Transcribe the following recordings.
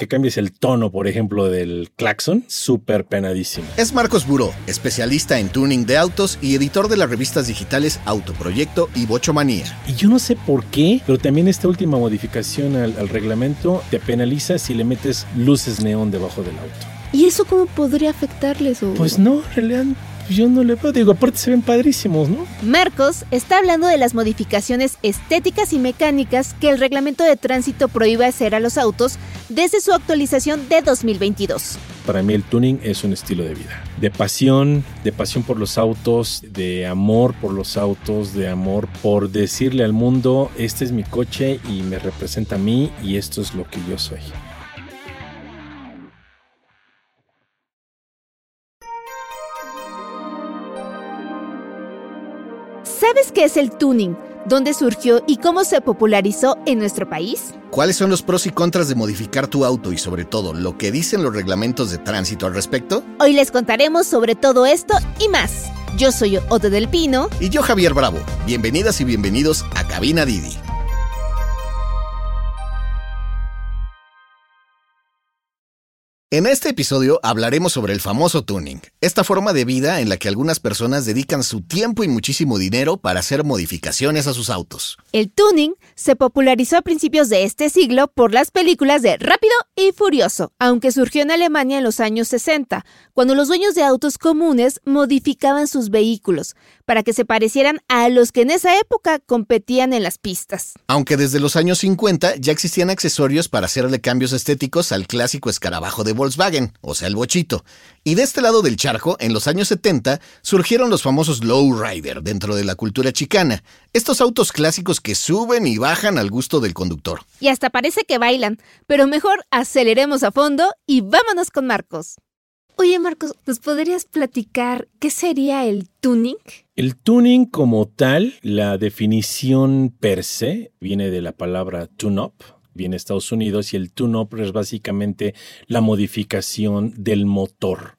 que cambies el tono, por ejemplo, del claxon, súper penadísimo. Es Marcos Buró, especialista en tuning de autos y editor de las revistas digitales Autoproyecto y Bochomanía. Y yo no sé por qué, pero también esta última modificación al, al reglamento te penaliza si le metes luces neón debajo del auto. ¿Y eso cómo podría afectarles? O... Pues no, en realidad yo no le veo. Digo, aparte se ven padrísimos, ¿no? Marcos está hablando de las modificaciones estéticas y mecánicas que el reglamento de tránsito prohíbe hacer a los autos desde su actualización de 2022. Para mí el tuning es un estilo de vida, de pasión, de pasión por los autos, de amor por los autos, de amor por decirle al mundo, este es mi coche y me representa a mí y esto es lo que yo soy. ¿Sabes qué es el tuning? ¿Dónde surgió y cómo se popularizó en nuestro país? ¿Cuáles son los pros y contras de modificar tu auto y sobre todo lo que dicen los reglamentos de tránsito al respecto? Hoy les contaremos sobre todo esto y más. Yo soy Otto del Pino. Y yo Javier Bravo. Bienvenidas y bienvenidos a Cabina Didi. En este episodio hablaremos sobre el famoso tuning, esta forma de vida en la que algunas personas dedican su tiempo y muchísimo dinero para hacer modificaciones a sus autos. El tuning se popularizó a principios de este siglo por las películas de Rápido y Furioso, aunque surgió en Alemania en los años 60, cuando los dueños de autos comunes modificaban sus vehículos para que se parecieran a los que en esa época competían en las pistas. Aunque desde los años 50 ya existían accesorios para hacerle cambios estéticos al clásico escarabajo de Volkswagen, o sea, el bochito. Y de este lado del charco, en los años 70, surgieron los famosos lowrider dentro de la cultura chicana, estos autos clásicos que suben y bajan al gusto del conductor. Y hasta parece que bailan, pero mejor aceleremos a fondo y vámonos con Marcos. Oye Marcos, ¿nos podrías platicar qué sería el tuning? El tuning como tal, la definición per se, viene de la palabra tune-up, viene Estados Unidos y el tune-up es básicamente la modificación del motor.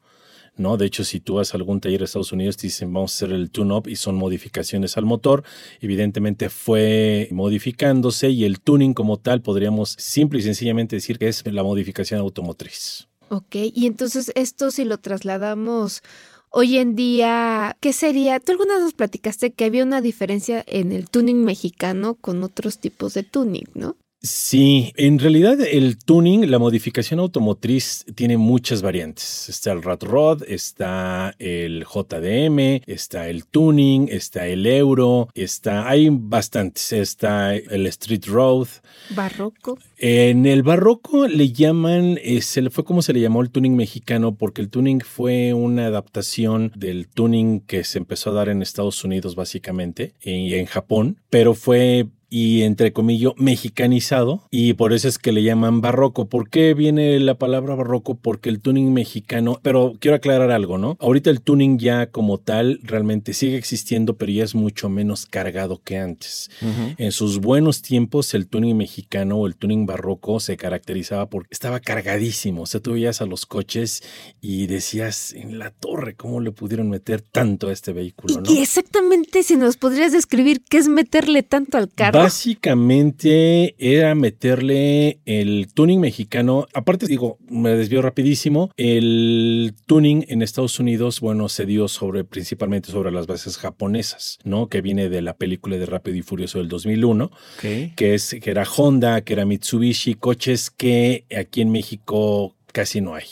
¿no? De hecho, si tú vas a algún taller de Estados Unidos, te dicen vamos a hacer el tune-up y son modificaciones al motor. Evidentemente fue modificándose y el tuning como tal podríamos simple y sencillamente decir que es la modificación automotriz. Ok, y entonces esto si lo trasladamos hoy en día, ¿qué sería? Tú alguna vez nos platicaste que había una diferencia en el tuning mexicano con otros tipos de tuning, ¿no? Sí, en realidad el tuning, la modificación automotriz tiene muchas variantes. Está el Rat Rod, está el JDM, está el tuning, está el Euro, está, hay bastantes, está el Street Road. Barroco. En el barroco le llaman, eh, se le fue como se le llamó el tuning mexicano, porque el tuning fue una adaptación del tuning que se empezó a dar en Estados Unidos básicamente y en Japón, pero fue y entre comillas mexicanizado y por eso es que le llaman barroco. ¿Por qué viene la palabra barroco? Porque el tuning mexicano, pero quiero aclarar algo, ¿no? Ahorita el tuning ya como tal realmente sigue existiendo, pero ya es mucho menos cargado que antes. En sus buenos tiempos el tuning mexicano o el tuning barroco se caracterizaba porque estaba cargadísimo. O sea, tú veías a los coches y decías en la torre cómo le pudieron meter tanto a este vehículo, ¿no? Y exactamente si nos podrías describir qué es meterle tanto al carro. Básicamente era meterle el tuning mexicano. Aparte, digo, me desvío rapidísimo. El tuning en Estados Unidos, bueno, se dio sobre principalmente sobre las bases japonesas, ¿no? Que viene de la película de Rápido y Furioso del 2001, Okay. que es que era Honda, que era Mitsubishi, coches que aquí en México casi no hay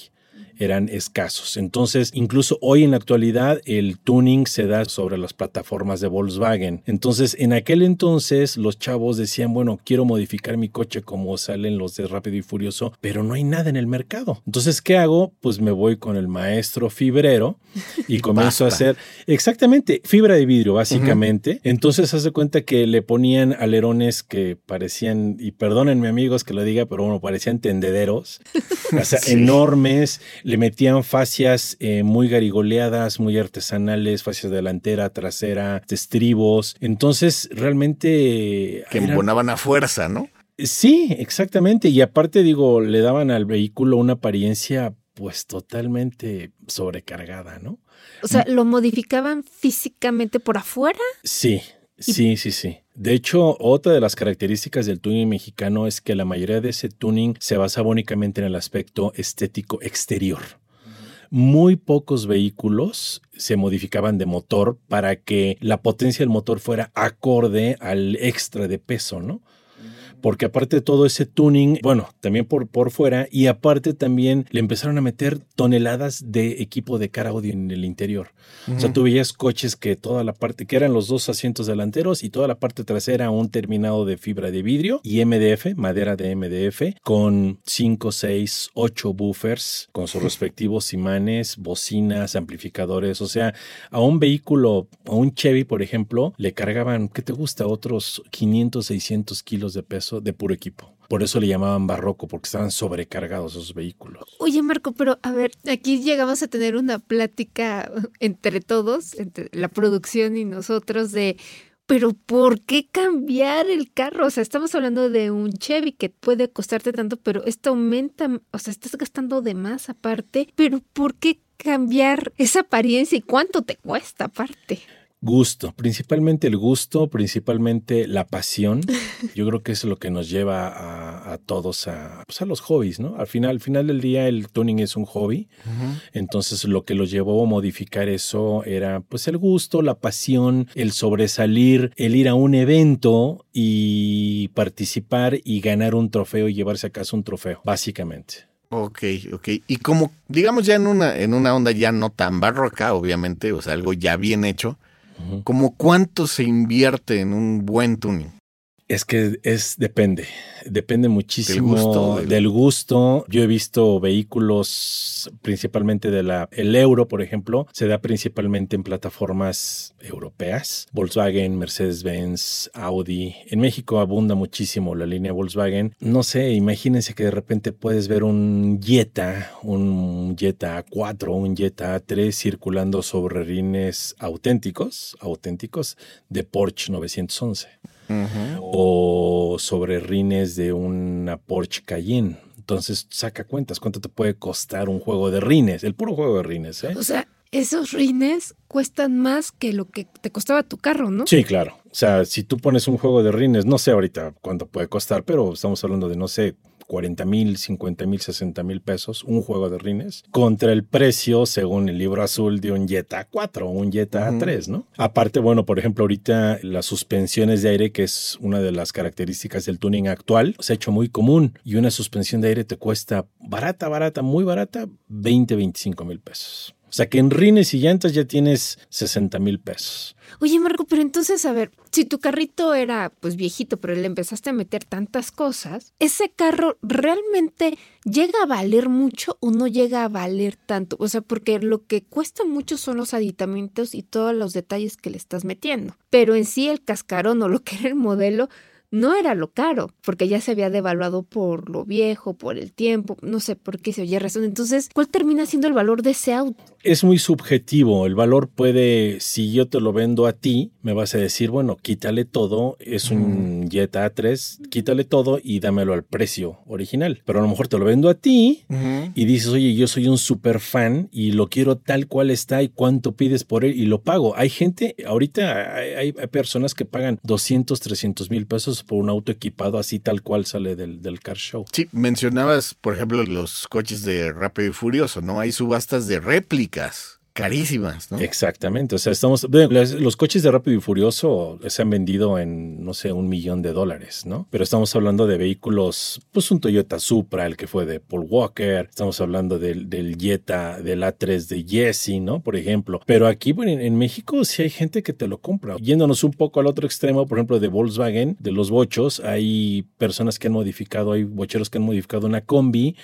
eran escasos. Entonces, incluso hoy en la actualidad, el tuning se da sobre las plataformas de Volkswagen. Entonces, en aquel entonces, los chavos decían, bueno, quiero modificar mi coche como salen los de Rápido y Furioso, pero no hay nada en el mercado. Entonces, ¿qué hago? Pues me voy con el maestro fibrero y comienzo a hacer exactamente fibra de vidrio, básicamente. Entonces, haz de cuenta que le ponían alerones que parecían, y perdónenme amigos que lo diga, pero bueno, parecían tendederos, o sea, Sí. enormes le metían fascias eh, muy garigoleadas, muy artesanales, fascias delantera, trasera, estribos. Entonces, realmente... Que eran- embonaban a fuerza, ¿no? Sí, exactamente. Y aparte, digo, le daban al vehículo una apariencia pues totalmente sobrecargada, ¿no? O sea, ¿lo modificaban físicamente por afuera? Sí. Sí, sí, sí. De hecho, otra de las características del tuning mexicano es que la mayoría de ese tuning se basaba únicamente en el aspecto estético exterior. Muy pocos vehículos se modificaban de motor para que la potencia del motor fuera acorde al extra de peso, ¿no? Porque aparte de todo ese tuning, bueno, también por, por fuera, y aparte también le empezaron a meter toneladas de equipo de cara audio en el interior. O sea, tú veías coches que toda la parte, que eran los dos asientos delanteros y toda la parte trasera un terminado de fibra de vidrio y MDF, madera de MDF, con 5, 6, 8 buffers, con sus respectivos imanes, bocinas, amplificadores. O sea, a un vehículo, a un Chevy, por ejemplo, le cargaban, ¿qué te gusta? Otros 500, 600 kilos de peso de puro equipo. Por eso le llamaban barroco, porque estaban sobrecargados esos vehículos. Oye, Marco, pero a ver, aquí llegamos a tener una plática entre todos, entre la producción y nosotros, de pero ¿por qué cambiar el carro? O sea, estamos hablando de un Chevy que puede costarte tanto, pero esto aumenta, o sea, estás gastando de más aparte, pero ¿por qué cambiar esa apariencia y cuánto te cuesta aparte? Gusto, principalmente el gusto, principalmente la pasión. Yo creo que es lo que nos lleva a, todos a, pues a los hobbies, ¿no? Al final, al final del día el tuning es un hobby. Entonces lo que lo llevó a modificar eso era pues el gusto, la pasión, el sobresalir, el ir a un evento y participar y ganar un trofeo y llevarse a casa un trofeo, básicamente. Ok, ok. Y como, digamos ya en una, en una onda ya no tan barroca, obviamente, o sea, algo ya bien hecho, ¿Como cuánto se invierte en un buen tuning? Es que es depende, depende muchísimo del gusto, Yo he visto vehículos principalmente de la el euro, por ejemplo, se da principalmente en plataformas europeas, Volkswagen, Mercedes-Benz, Audi. En México abunda muchísimo la línea Volkswagen. No sé, imagínense que de repente puedes ver un Jetta, un Jetta A4, un Jetta A3 circulando sobre rines auténticos, auténticos de Porsche 911 o sobre rines de una Porsche Cayenne. Entonces saca cuentas, cuánto te puede costar un juego de rines, el puro juego de rines. ¿eh? O sea, esos rines cuestan más que lo que te costaba tu carro, ¿no? Sí, claro. O sea, si tú pones un juego de rines, no sé ahorita cuánto puede costar, pero estamos hablando de, no sé, 40 mil, 50 mil, 60 mil pesos, un juego de rines, contra el precio, según el libro azul, de un Jetta 4 o un Jetta 3, ¿no? Aparte, bueno, por ejemplo, ahorita las suspensiones de aire, que es una de las características del tuning actual, se ha hecho muy común y una suspensión de aire te cuesta barata, barata, muy barata, 20, 25 mil pesos. O sea que en rines y llantas ya tienes 60 mil pesos. Oye, Marco, pero entonces, a ver, si tu carrito era pues viejito, pero le empezaste a meter tantas cosas, ¿ese carro realmente llega a valer mucho o no llega a valer tanto? O sea, porque lo que cuesta mucho son los aditamentos y todos los detalles que le estás metiendo. Pero en sí el cascarón o lo que era el modelo no era lo caro, porque ya se había devaluado por lo viejo, por el tiempo, no sé por qué se oye razón. Entonces, ¿cuál termina siendo el valor de ese auto? Es muy subjetivo. El valor puede, si yo te lo vendo a ti, me vas a decir, bueno, quítale todo, es un Jetta A3, quítale todo y dámelo al precio original. Pero a lo mejor te lo vendo a ti y dices, oye, yo soy un super fan y lo quiero tal cual está y cuánto pides por él y lo pago. Hay gente, ahorita hay, hay personas que pagan 200, 300 mil pesos por un auto equipado así tal cual sale del, del car show. Sí, mencionabas, por ejemplo, los coches de Rápido y Furioso, ¿no? Hay subastas de réplicas carísimas, ¿no? Exactamente. O sea, estamos. Los coches de Rápido y Furioso se han vendido en, no sé, un millón de dólares, ¿no? Pero estamos hablando de vehículos, pues un Toyota Supra, el que fue de Paul Walker. Estamos hablando del, del Jetta, del A3 de Jesse, ¿no? Por ejemplo. Pero aquí, bueno, en, México sí hay gente que te lo compra. Yéndonos un poco al otro extremo, por ejemplo, de Volkswagen, de los bochos, hay personas que han modificado, hay bocheros que han modificado una combi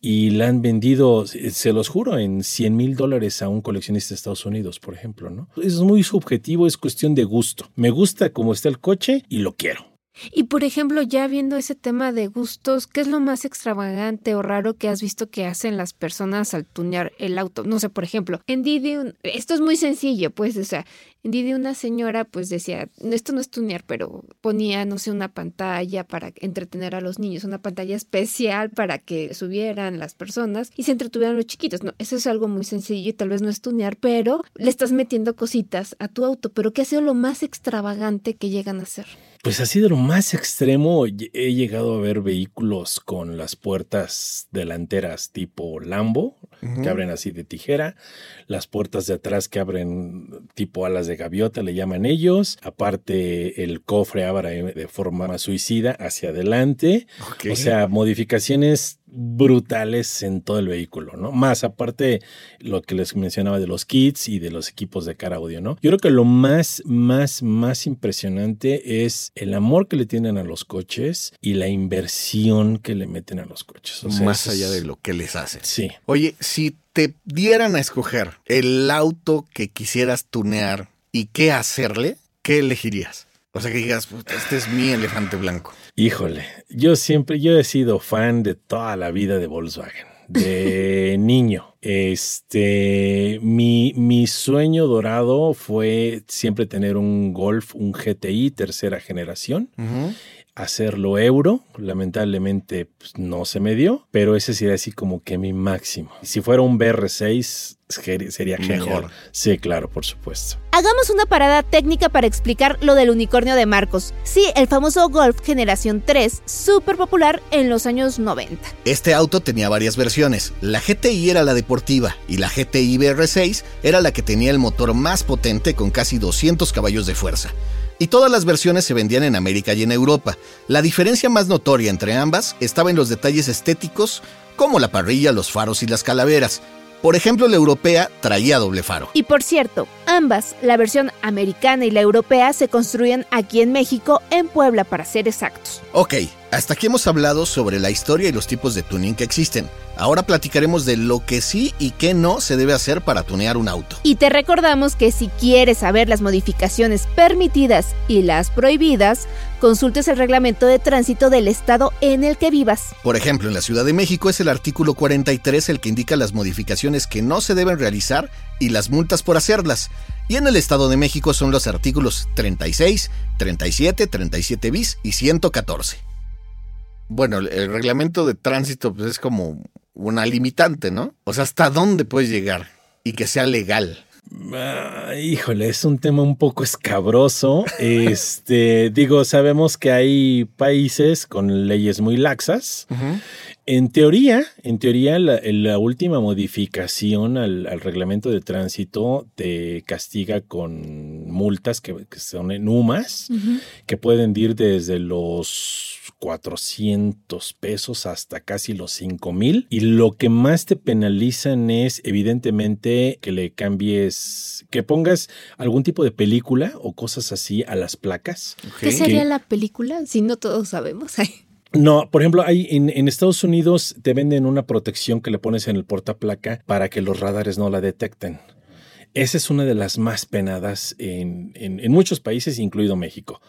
y la han vendido, se los juro, en 100 mil dólares a un coleccionista de Estados Unidos, por ejemplo, ¿no? Es muy subjetivo, es cuestión de gusto. Me gusta cómo está el coche y lo quiero. Y por ejemplo, ya viendo ese tema de gustos, ¿qué es lo más extravagante o raro que has visto que hacen las personas al tunear el auto? No sé, por ejemplo, en Didi, esto es muy sencillo, pues, o sea, en Didi una señora pues decía, esto no es tunear, pero ponía, no sé, una pantalla para entretener a los niños, una pantalla especial para que subieran las personas y se entretuvieran los chiquitos. No, eso es algo muy sencillo y tal vez no es tunear, pero le estás metiendo cositas a tu auto, pero ¿qué ha sido lo más extravagante que llegan a hacer? Pues así de lo más extremo, he llegado a ver vehículos con las puertas delanteras tipo Lambo, que abren así de tijera, las puertas de atrás que abren tipo alas de gaviota, le llaman ellos, aparte el cofre abre de forma suicida hacia adelante, o sea, modificaciones brutales en todo el vehículo, ¿no? Más aparte lo que les mencionaba de los kits y de los equipos de cara audio, ¿no? Yo creo que lo más, más, más impresionante es el amor que le tienen a los coches y la inversión que le meten a los coches. más allá de lo que les hacen. Sí. Oye, si te dieran a escoger el auto que quisieras tunear y qué hacerle, ¿qué elegirías? O sea, que digas, este es mi elefante blanco. Híjole, yo siempre, yo he sido fan de toda la vida de Volkswagen, de niño. Este, mi, mi sueño dorado fue siempre tener un Golf, un GTI tercera generación hacerlo euro. Lamentablemente pues, no se me dio, pero ese sería así como que mi máximo. Si fuera un BR6 sería mejor. Sí, claro, por supuesto. Hagamos una parada técnica para explicar lo del unicornio de Marcos. Sí, el famoso Golf Generación 3, súper popular en los años 90. Este auto tenía varias versiones. La GTI era la deportiva y la GTI BR6 era la que tenía el motor más potente con casi 200 caballos de fuerza y todas las versiones se vendían en América y en Europa. La diferencia más notoria entre ambas estaba en los detalles estéticos, como la parrilla, los faros y las calaveras. Por ejemplo, la europea traía doble faro. Y por cierto, ambas, la versión americana y la europea, se construían aquí en México, en Puebla para ser exactos. Ok, hasta aquí hemos hablado sobre la historia y los tipos de tuning que existen. Ahora platicaremos de lo que sí y qué no se debe hacer para tunear un auto. Y te recordamos que si quieres saber las modificaciones permitidas y las prohibidas, consultes el reglamento de tránsito del estado en el que vivas. Por ejemplo, en la Ciudad de México es el artículo 43 el que indica las modificaciones que no se deben realizar y las multas por hacerlas. Y en el Estado de México son los artículos 36, 37, 37 bis y 114. Bueno, el reglamento de tránsito pues, es como una limitante, ¿no? O sea, ¿hasta dónde puedes llegar y que sea legal? Ah, híjole, es un tema un poco escabroso. Este, digo, sabemos que hay países con leyes muy laxas. En teoría, en teoría, la, última modificación al, reglamento de tránsito te castiga con multas que, son en UMAS, que pueden ir desde los 400 pesos hasta casi los 5 mil. Y lo que más te penalizan es evidentemente que le cambies, que pongas algún tipo de película o cosas así a las placas. ¿Qué sería la película? Si no todos sabemos. No, por ejemplo, hay en, en, Estados Unidos te venden una protección que le pones en el portaplaca para que los radares no la detecten. Esa es una de las más penadas en, muchos países, incluido México.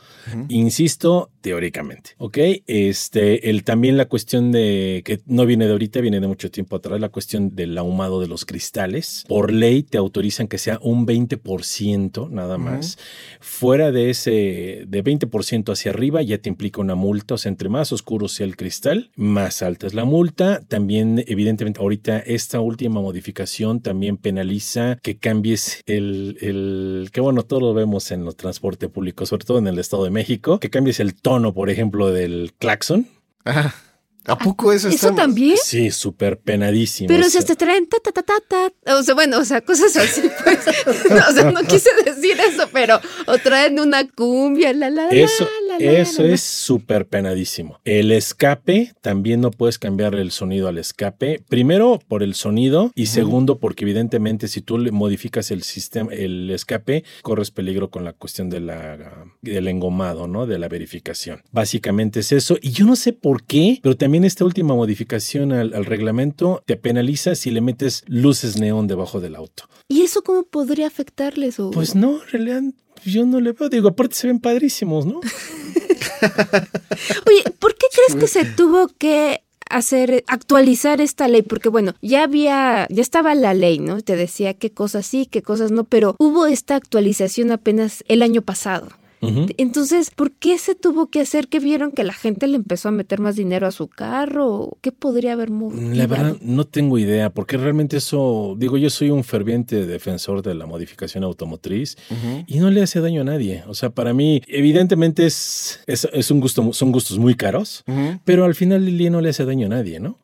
Insisto, teóricamente. ¿Ok? Este, el, también la cuestión de, que no viene de ahorita, viene de mucho tiempo atrás, la cuestión del ahumado de los cristales. Por ley te autorizan que sea un 20% nada más. Fuera de ese, de 20% hacia arriba, ya te implica una multa. O sea, entre más oscuro sea el cristal, más alta es la multa. También, evidentemente, ahorita esta última modificación también penaliza que cambie el, el, que bueno, todo lo vemos en los transporte público, sobre todo en el Estado de México, que cambies el tono, por ejemplo, del claxon. Ajá. ¿A poco eso está? ¿Eso también? Sí, súper penadísimo. Pero si te traen ta, ta, ta, ta, ta. O sea, bueno, o sea, cosas así, pues. o sea, no quise decir eso, pero. O traen una cumbia, la, la, eso, la, la, Eso es súper penadísimo. El escape, también no puedes cambiar el sonido al escape. Primero, por el sonido. Y segundo, porque evidentemente, si tú le modificas el sistema, el escape, corres peligro con la cuestión de la, del engomado, ¿no? De la verificación. Básicamente es eso. Y yo no sé por qué, pero también esta última modificación al, reglamento te penaliza si le metes luces neón debajo del auto. ¿Y eso cómo podría afectarles? Pues no, en realidad yo no le veo. Digo, aparte se ven padrísimos, ¿no? Oye, ¿por qué crees que se tuvo que hacer, actualizar esta ley, porque bueno, ya había, ya estaba la ley, ¿no? Te decía qué cosas sí, qué cosas no, pero hubo esta actualización apenas el año pasado. Entonces, ¿por qué se tuvo que hacer? que vieron que la gente le empezó a meter más dinero a su carro? ¿Qué podría haber movido? La verdad, no tengo idea, porque realmente eso, digo, yo soy un ferviente defensor de la modificación automotriz y no le hace daño a nadie. O sea, para mí, evidentemente es, es, un gusto, son gustos muy caros, pero al final el día no le hace daño a nadie, ¿no?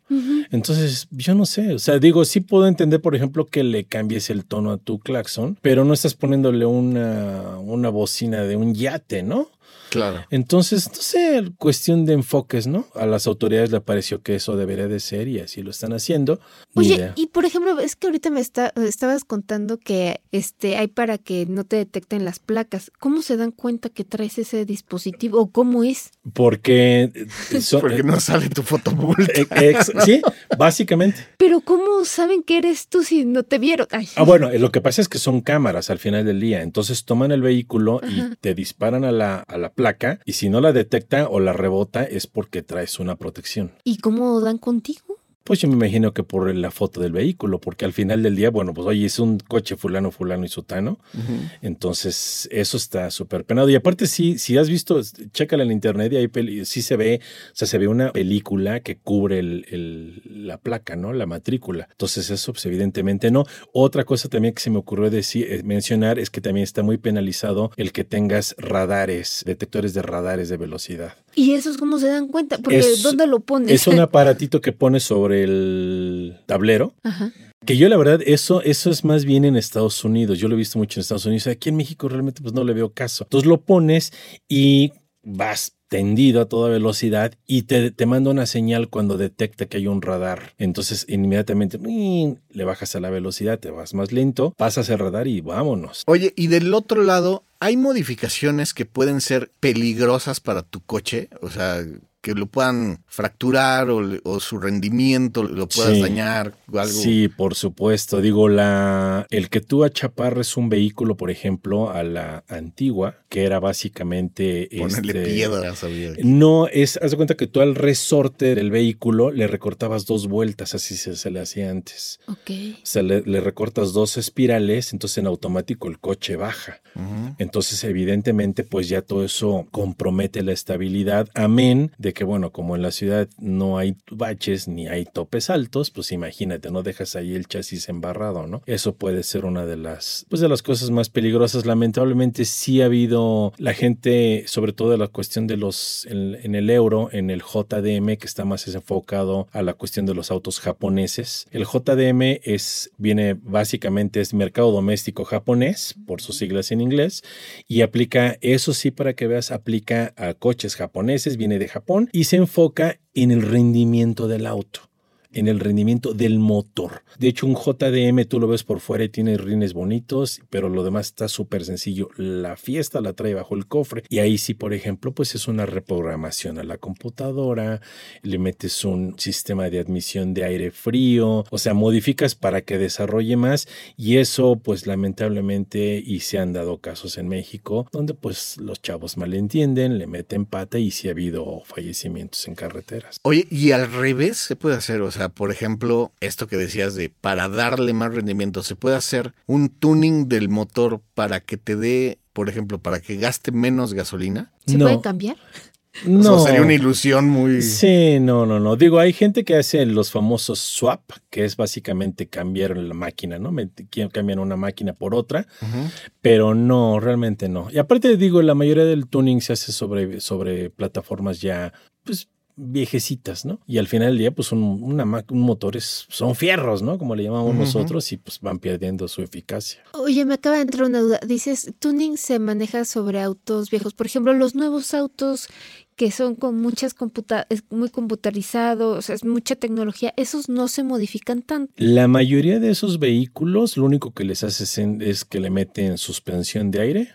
Entonces, yo no sé, o sea, digo, sí puedo entender, por ejemplo, que le cambies el tono a tu claxon, pero no estás poniéndole una, una bocina de un yate, ¿no? Claro. Entonces, no sé, cuestión de enfoques, ¿no? A las autoridades le pareció que eso debería de ser y así lo están haciendo. Oye, y por ejemplo, es que ahorita me está, estabas contando que este hay para que no te detecten las placas. ¿Cómo se dan cuenta que traes ese dispositivo o cómo es? Porque eh, porque no sale tu foto eh, sí, básicamente. Pero ¿cómo saben que eres tú si no te vieron? Ah, bueno, lo que pasa es que son cámaras al final del día. Entonces toman el vehículo y te disparan a la, a la placa y si no la detecta o la rebota es porque traes una protección. ¿Y cómo dan contigo? Pues yo me imagino que por la foto del vehículo, porque al final del día, bueno, pues oye, es un coche fulano, fulano y sutano. Entonces, eso está súper penado. Y aparte, sí, si has visto, chécala en internet y ahí sí se ve, o sea, se ve una película que cubre el, la placa, ¿no? La matrícula. Entonces, eso, pues evidentemente no. Otra cosa también que se me ocurrió decir, eh, mencionar es que también está muy penalizado el que tengas radares, detectores de radares de velocidad. ¿Y eso es cómo se dan cuenta? Porque ¿dónde lo pones? Es un aparatito que pones sobre el tablero. Que yo la verdad, eso, eso es más bien en Estados Unidos. Yo lo he visto mucho en Estados Unidos. Aquí en México realmente pues no le veo caso. Entonces lo pones y vas tendido a toda velocidad y te, te, manda una señal cuando detecta que hay un radar. Entonces inmediatamente le bajas a la velocidad, te vas más lento, pasas el radar y vámonos. Oye, y del otro lado, ¿hay modificaciones que pueden ser peligrosas para tu coche? O sea, que lo puedan fracturar o, su rendimiento lo puedas dañar o algo. Sí, por supuesto. Digo, la el que tú achaparres un vehículo, por ejemplo, a la antigua, que era básicamente ponerle este, piedras. No, es, haz de cuenta que tú al resorte del vehículo le recortabas dos vueltas, así se, le hacía antes. Ok. O sea, le, recortas dos espirales, entonces en automático el coche baja. Entonces, evidentemente, pues ya todo eso compromete la estabilidad, amén de que, bueno, como en la ciudad no hay baches ni hay topes altos, pues imagínate, no dejas ahí el chasis embarrado, ¿no? Eso puede ser una de las, pues de las cosas más peligrosas. Lamentablemente sí ha habido la gente, sobre todo la cuestión de los, en, el euro, en el JDM, que está más enfocado a la cuestión de los autos japoneses. El JDM es, viene básicamente, es mercado doméstico japonés, por sus siglas en inglés, y aplica, eso sí, para que veas, aplica a coches japoneses, viene de Japón y se enfoca en el rendimiento del auto en el rendimiento del motor. De hecho, un JDM tú lo ves por fuera y tiene rines bonitos, pero lo demás está súper sencillo. La fiesta la trae bajo el cofre y ahí sí, por ejemplo, pues es una reprogramación a la computadora, le metes un sistema de admisión de aire frío, o sea, modificas para que desarrolle más y eso pues lamentablemente y se han dado casos en México donde pues los chavos malentienden, le meten pata y sí ha habido fallecimientos en carreteras. Oye, y al revés se puede hacer, o sea, sea, por ejemplo, esto que decías de para darle más rendimiento, se puede hacer un tuning del motor para que te dé, por ejemplo, para que gaste menos gasolina. ¿Se puede cambiar? No. sería una ilusión muy. Sí, no, no, no. Digo, hay gente que hace los famosos swap, que es básicamente cambiar la máquina, ¿no? Cambian una máquina por otra, pero no, realmente no. Y aparte, digo, la mayoría del tuning se hace sobre, sobre plataformas ya, pues viejecitas, ¿no? Y al final del día, pues un, una, un motor es, son fierros, ¿no? Como le llamamos nosotros, y pues van perdiendo su eficacia. Oye, me acaba de entrar una duda. Dices, tuning se maneja sobre autos viejos. Por ejemplo, los nuevos autos que son con muchas computadoras, muy computarizados, o sea, es mucha tecnología, esos no se modifican tanto. La mayoría de esos vehículos, lo único que les hace es que le meten suspensión de aire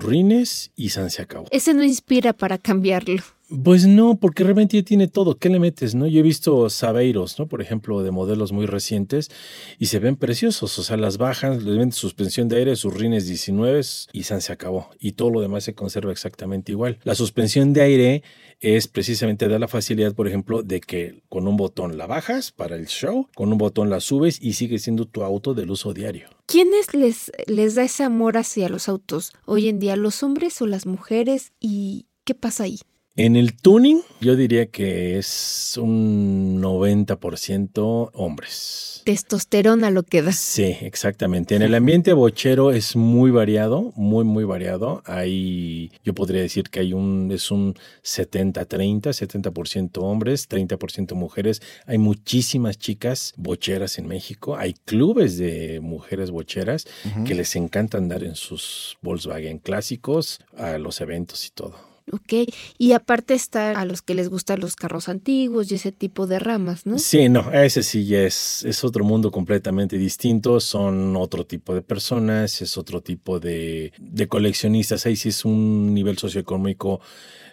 rines y San se acabó. Ese no inspira para cambiarlo. Pues no, porque realmente ya tiene todo. ¿Qué le metes? no? Yo he visto Sabeiros, ¿no? Por ejemplo, de modelos muy recientes y se ven preciosos. O sea, las bajan, les ven suspensión de aire, sus rines 19 y San se acabó. Y todo lo demás se conserva exactamente igual. La suspensión de aire es precisamente dar la facilidad, por ejemplo, de que con un botón la bajas para el show, con un botón la subes y sigue siendo tu auto del uso diario. ¿Quiénes les, les da ese amor hacia los autos hoy en día? ¿Los hombres o las mujeres? ¿Y qué pasa ahí? En el tuning, yo diría que es un 90% hombres. Testosterona lo que da. Sí, exactamente. En el ambiente bochero es muy variado, muy, muy variado. Hay, yo podría decir que hay un, es un 70-30, 70%, hombres, 30% mujeres. Hay muchísimas chicas bocheras en México. Hay clubes de mujeres bocheras que les encanta andar en sus Volkswagen clásicos a los eventos y todo. Ok, y aparte está a los que les gustan los carros antiguos y ese tipo de ramas, ¿no? Sí, no, ese sí es, es otro mundo completamente distinto, son otro tipo de personas, es otro tipo de, de coleccionistas, ahí sí es un nivel socioeconómico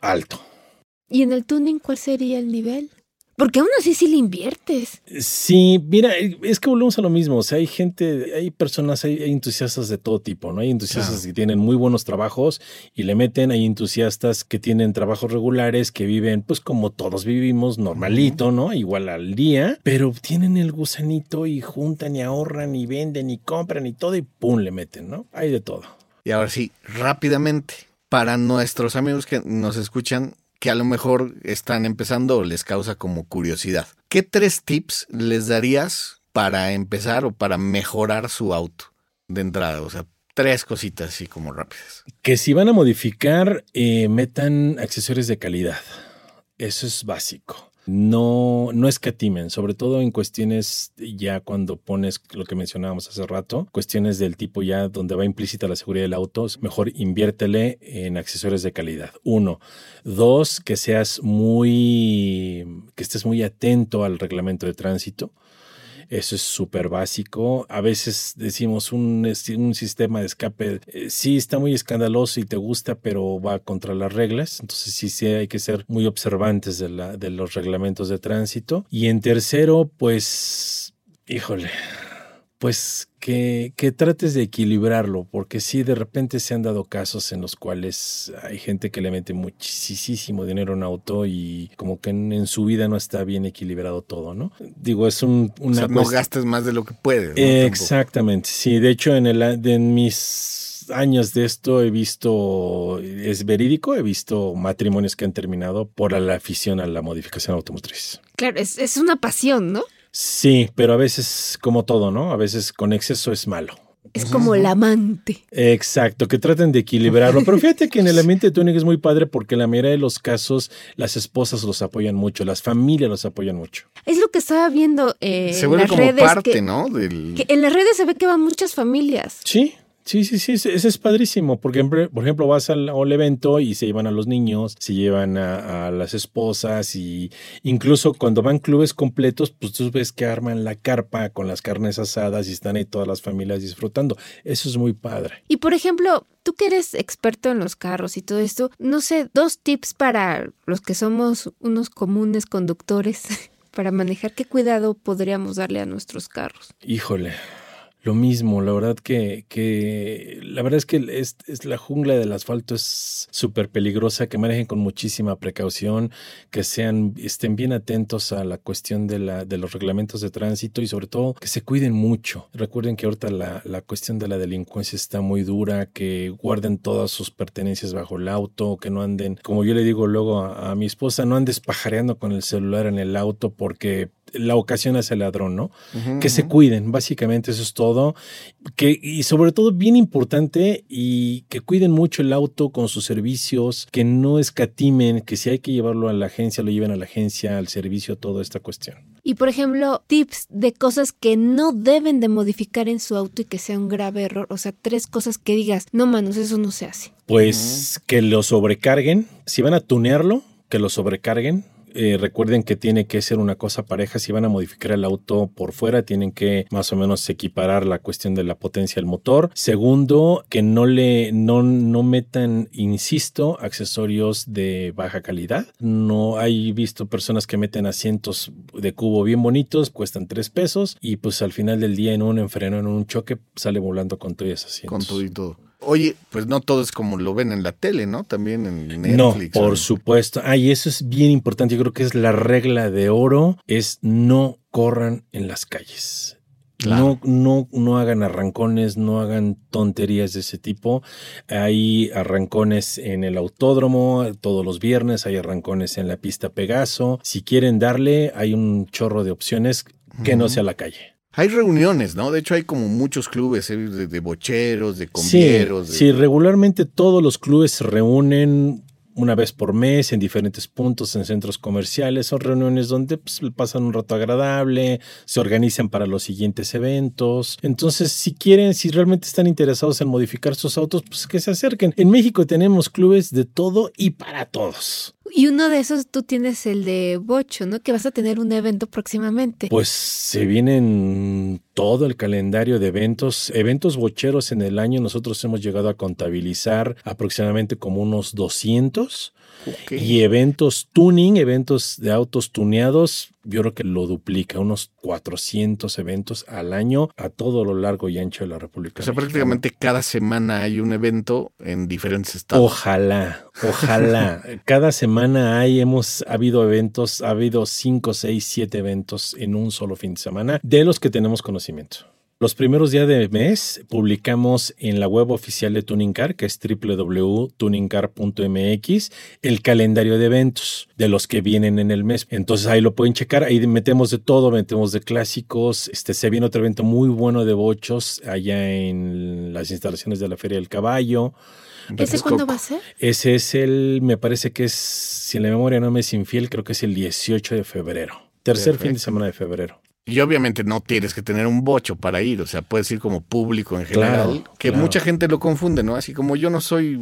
alto. ¿Y en el tuning cuál sería el nivel? Porque aún así sí le inviertes. Sí, mira, es que volvemos a lo mismo. O sea, hay gente, hay personas, hay, entusiastas de todo tipo, ¿no? Hay entusiastas que tienen muy buenos trabajos y le meten, hay entusiastas que tienen trabajos regulares, que viven, pues como todos vivimos, normalito, ¿no? Igual al día, pero tienen el gusanito y juntan y ahorran y venden y compran y todo y pum, le meten, ¿no? Hay de todo. Y ahora sí, rápidamente, para nuestros amigos que nos escuchan, que a lo mejor están empezando o les causa como curiosidad. ¿Qué tres tips les darías para empezar o para mejorar su auto de entrada? O sea, tres cositas así como rápidas. Que si van a modificar, eh, metan accesorios de calidad. Eso es básico no, no escatimen, sobre todo en cuestiones ya cuando pones lo que mencionábamos hace rato, cuestiones del tipo ya donde va implícita la seguridad del auto, mejor inviértele en accesorios de calidad. Uno. Dos, que seas muy, que estés muy atento al reglamento de tránsito. Eso es súper básico. A veces decimos un, un sistema de escape, eh, sí está muy escandaloso y te gusta, pero va contra las reglas. Entonces sí, sí hay que ser muy observantes de, la, de los reglamentos de tránsito. Y en tercero, pues, híjole, pues que, que, trates de equilibrarlo, porque sí, de repente se han dado casos en los cuales hay gente que le mete muchísimo dinero a un auto y como que en, su vida no está bien equilibrado todo, ¿no? Digo, es un... Una no gastes más de lo que puedes. Exactamente, sí. De hecho, en, el, en mis años de esto he visto, es verídico, he visto matrimonios que han terminado por la afición a la modificación automotriz. Claro, es, es una pasión, ¿no? Sí, pero a veces, como todo, ¿no? A veces con exceso es malo. Es como el amante. Exacto, que traten de equilibrarlo. Pero fíjate que en el ambiente de tuning es muy padre porque en la mayoría de los casos las esposas los apoyan mucho, las familias los apoyan mucho. Es lo que estaba viendo eh, se vuelve como parte, ¿no? Que en las redes se ve que van muchas familias. Sí, Sí, sí, sí, ese es padrísimo, porque por ejemplo vas al, evento y se llevan a los niños, se llevan a, las esposas y incluso cuando van clubes completos, pues tú ves que arman la carpa con las carnes asadas y están ahí todas las familias disfrutando. Eso es muy padre. Y por ejemplo, tú que eres experto en los carros y todo esto, no sé, dos tips para los que somos unos comunes conductores para manejar, ¿qué cuidado podríamos darle a nuestros carros? Híjole, lo mismo, la verdad que, que la verdad es que es, es la jungla del asfalto es súper peligrosa, que manejen con muchísima precaución, que sean, estén bien atentos a la cuestión de, la, de los reglamentos de tránsito y sobre todo que se cuiden mucho. Recuerden que ahorita la, la cuestión de la delincuencia está muy dura, que guarden todas sus pertenencias bajo el auto, que no anden, como yo le digo luego a, a mi esposa, no andes pajareando con el celular en el auto porque la ocasión hace el ladrón, ¿no? que se cuiden, básicamente eso es todo. Que, y sobre todo, bien importante, y que cuiden mucho el auto con sus servicios, que no escatimen, que si hay que llevarlo a la agencia, lo lleven a la agencia, al servicio, toda esta cuestión. Y por ejemplo, tips de cosas que no deben de modificar en su auto y que sea un grave error. O sea, tres cosas que digas, no manos, eso no se hace. Pues que lo sobrecarguen. Si van a tunearlo, que lo sobrecarguen Eh, recuerden que tiene que ser una cosa pareja. Si van a modificar el auto por fuera, tienen que más o menos equiparar la cuestión de la potencia del motor. Segundo, que no le no, no metan, insisto, accesorios de baja calidad. No hay visto personas que meten asientos de cubo bien bonitos, cuestan tres pesos y pues al final del día en un enfreno, en un choque, sale volando con todo ese asientos. Con todo y todo. Oye, pues no todo es como lo ven en la tele, ¿no? También en Netflix. No, por supuesto. Ah, y eso es bien importante. Yo creo que es la regla de oro, es no corran en las calles. No, no, no hagan arrancones, no hagan tonterías de ese tipo. Hay arrancones en el autódromo todos los viernes, hay arrancones en la pista Pegaso. Si quieren darle, hay un chorro de opciones que no sea la calle. Hay reuniones, ¿no? De hecho, hay como muchos clubes ¿eh? de, bocheros, de combieros. Sí, sí, regularmente todos los clubes se reúnen una vez por mes en diferentes puntos en centros comerciales. Son reuniones donde pues, pasan un rato agradable, se organizan para los siguientes eventos. Entonces, si quieren, si realmente están interesados en modificar sus autos, pues que se acerquen. En México tenemos clubes de todo y para todos. Y uno de esos tú tienes el de Bocho, ¿no? Que vas a tener un evento próximamente. Pues se vienen todo el calendario de eventos, eventos bocheros en el año. Nosotros hemos llegado a contabilizar aproximadamente como unos 200 y eventos tuning, eventos de autos tuneados, yo creo que lo duplica, unos 400 eventos al año a todo lo largo y ancho de la República. O sea, prácticamente cada semana hay un evento en diferentes estados. Ojalá, ojalá. cada semana hay, hemos ha habido eventos, ha habido 5, 6, 7 eventos en un solo fin de semana de los que tenemos conocimiento. Los primeros días de mes publicamos en la web oficial de Tuning Car, que es www.tuningcar.mx, el calendario de eventos de los que vienen en el mes. Entonces ahí lo pueden checar, ahí metemos de todo, metemos de clásicos. Este se viene otro evento muy bueno de bochos allá en las instalaciones de la Feria del Caballo. ¿Ese cuándo va a ser? Ese es el, me parece que es, si la memoria no me es infiel, creo que es el 18 de febrero. Tercer fin de semana de febrero. Y obviamente no tienes que tener un bocho para ir, o sea, puedes ir como público en general, que mucha gente lo confunde, ¿no? Así como yo no soy,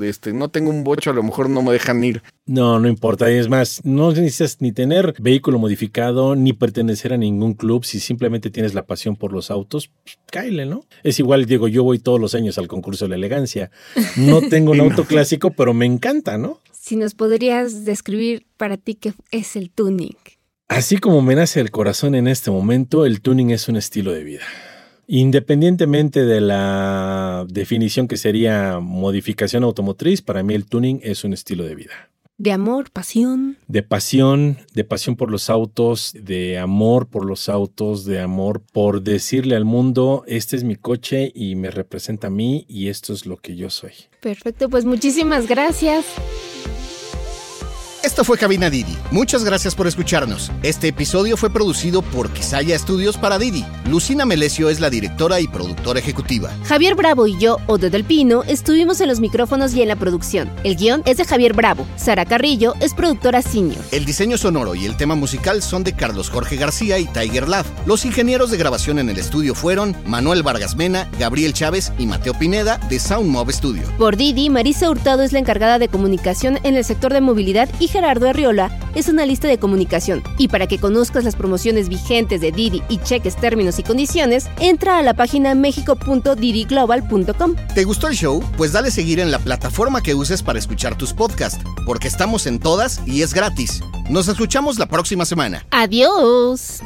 este, no tengo un bocho, a lo mejor no me dejan ir. No, no importa, es más, no necesitas ni tener vehículo modificado, ni pertenecer a ningún club, si simplemente tienes la pasión por los autos, pues, cáile, ¿no? Es igual, Diego, yo voy todos los años al concurso de la elegancia. No tengo un auto clásico, pero me encanta, ¿no? Si nos podrías describir para ti qué es el tuning. Así como me nace el corazón en este momento, el tuning es un estilo de vida. Independientemente de la definición que sería modificación automotriz, para mí el tuning es un estilo de vida. De amor, pasión. De pasión, de pasión por los autos, de amor por los autos, de amor por decirle al mundo, este es mi coche y me representa a mí y esto es lo que yo soy. Perfecto, pues muchísimas gracias. Esto fue Cabina Didi. Muchas gracias por escucharnos. Este episodio fue producido por Quisaya Estudios para Didi. Lucina Melesio es la directora y productora ejecutiva. Javier Bravo y yo, Odo del Pino, estuvimos en los micrófonos y en la producción. El guion es de Javier Bravo. Sara Carrillo es productora senior. El diseño sonoro y el tema musical son de Carlos Jorge García y Tiger Love. Los ingenieros de grabación en el estudio fueron Manuel Vargas Mena, Gabriel Chávez y Mateo Pineda de Soundmob Studio. Por Didi, Marisa Hurtado es la encargada de comunicación en el sector de movilidad y Gerardo Arriola es analista de comunicación. Y para que conozcas las promociones vigentes de Didi y cheques términos y condiciones, entra a la página mexico.didiglobal.com. ¿Te gustó el show? Pues dale seguir en la plataforma que uses para escuchar tus podcasts, porque estamos en todas y es gratis. Nos escuchamos la próxima semana. Adiós.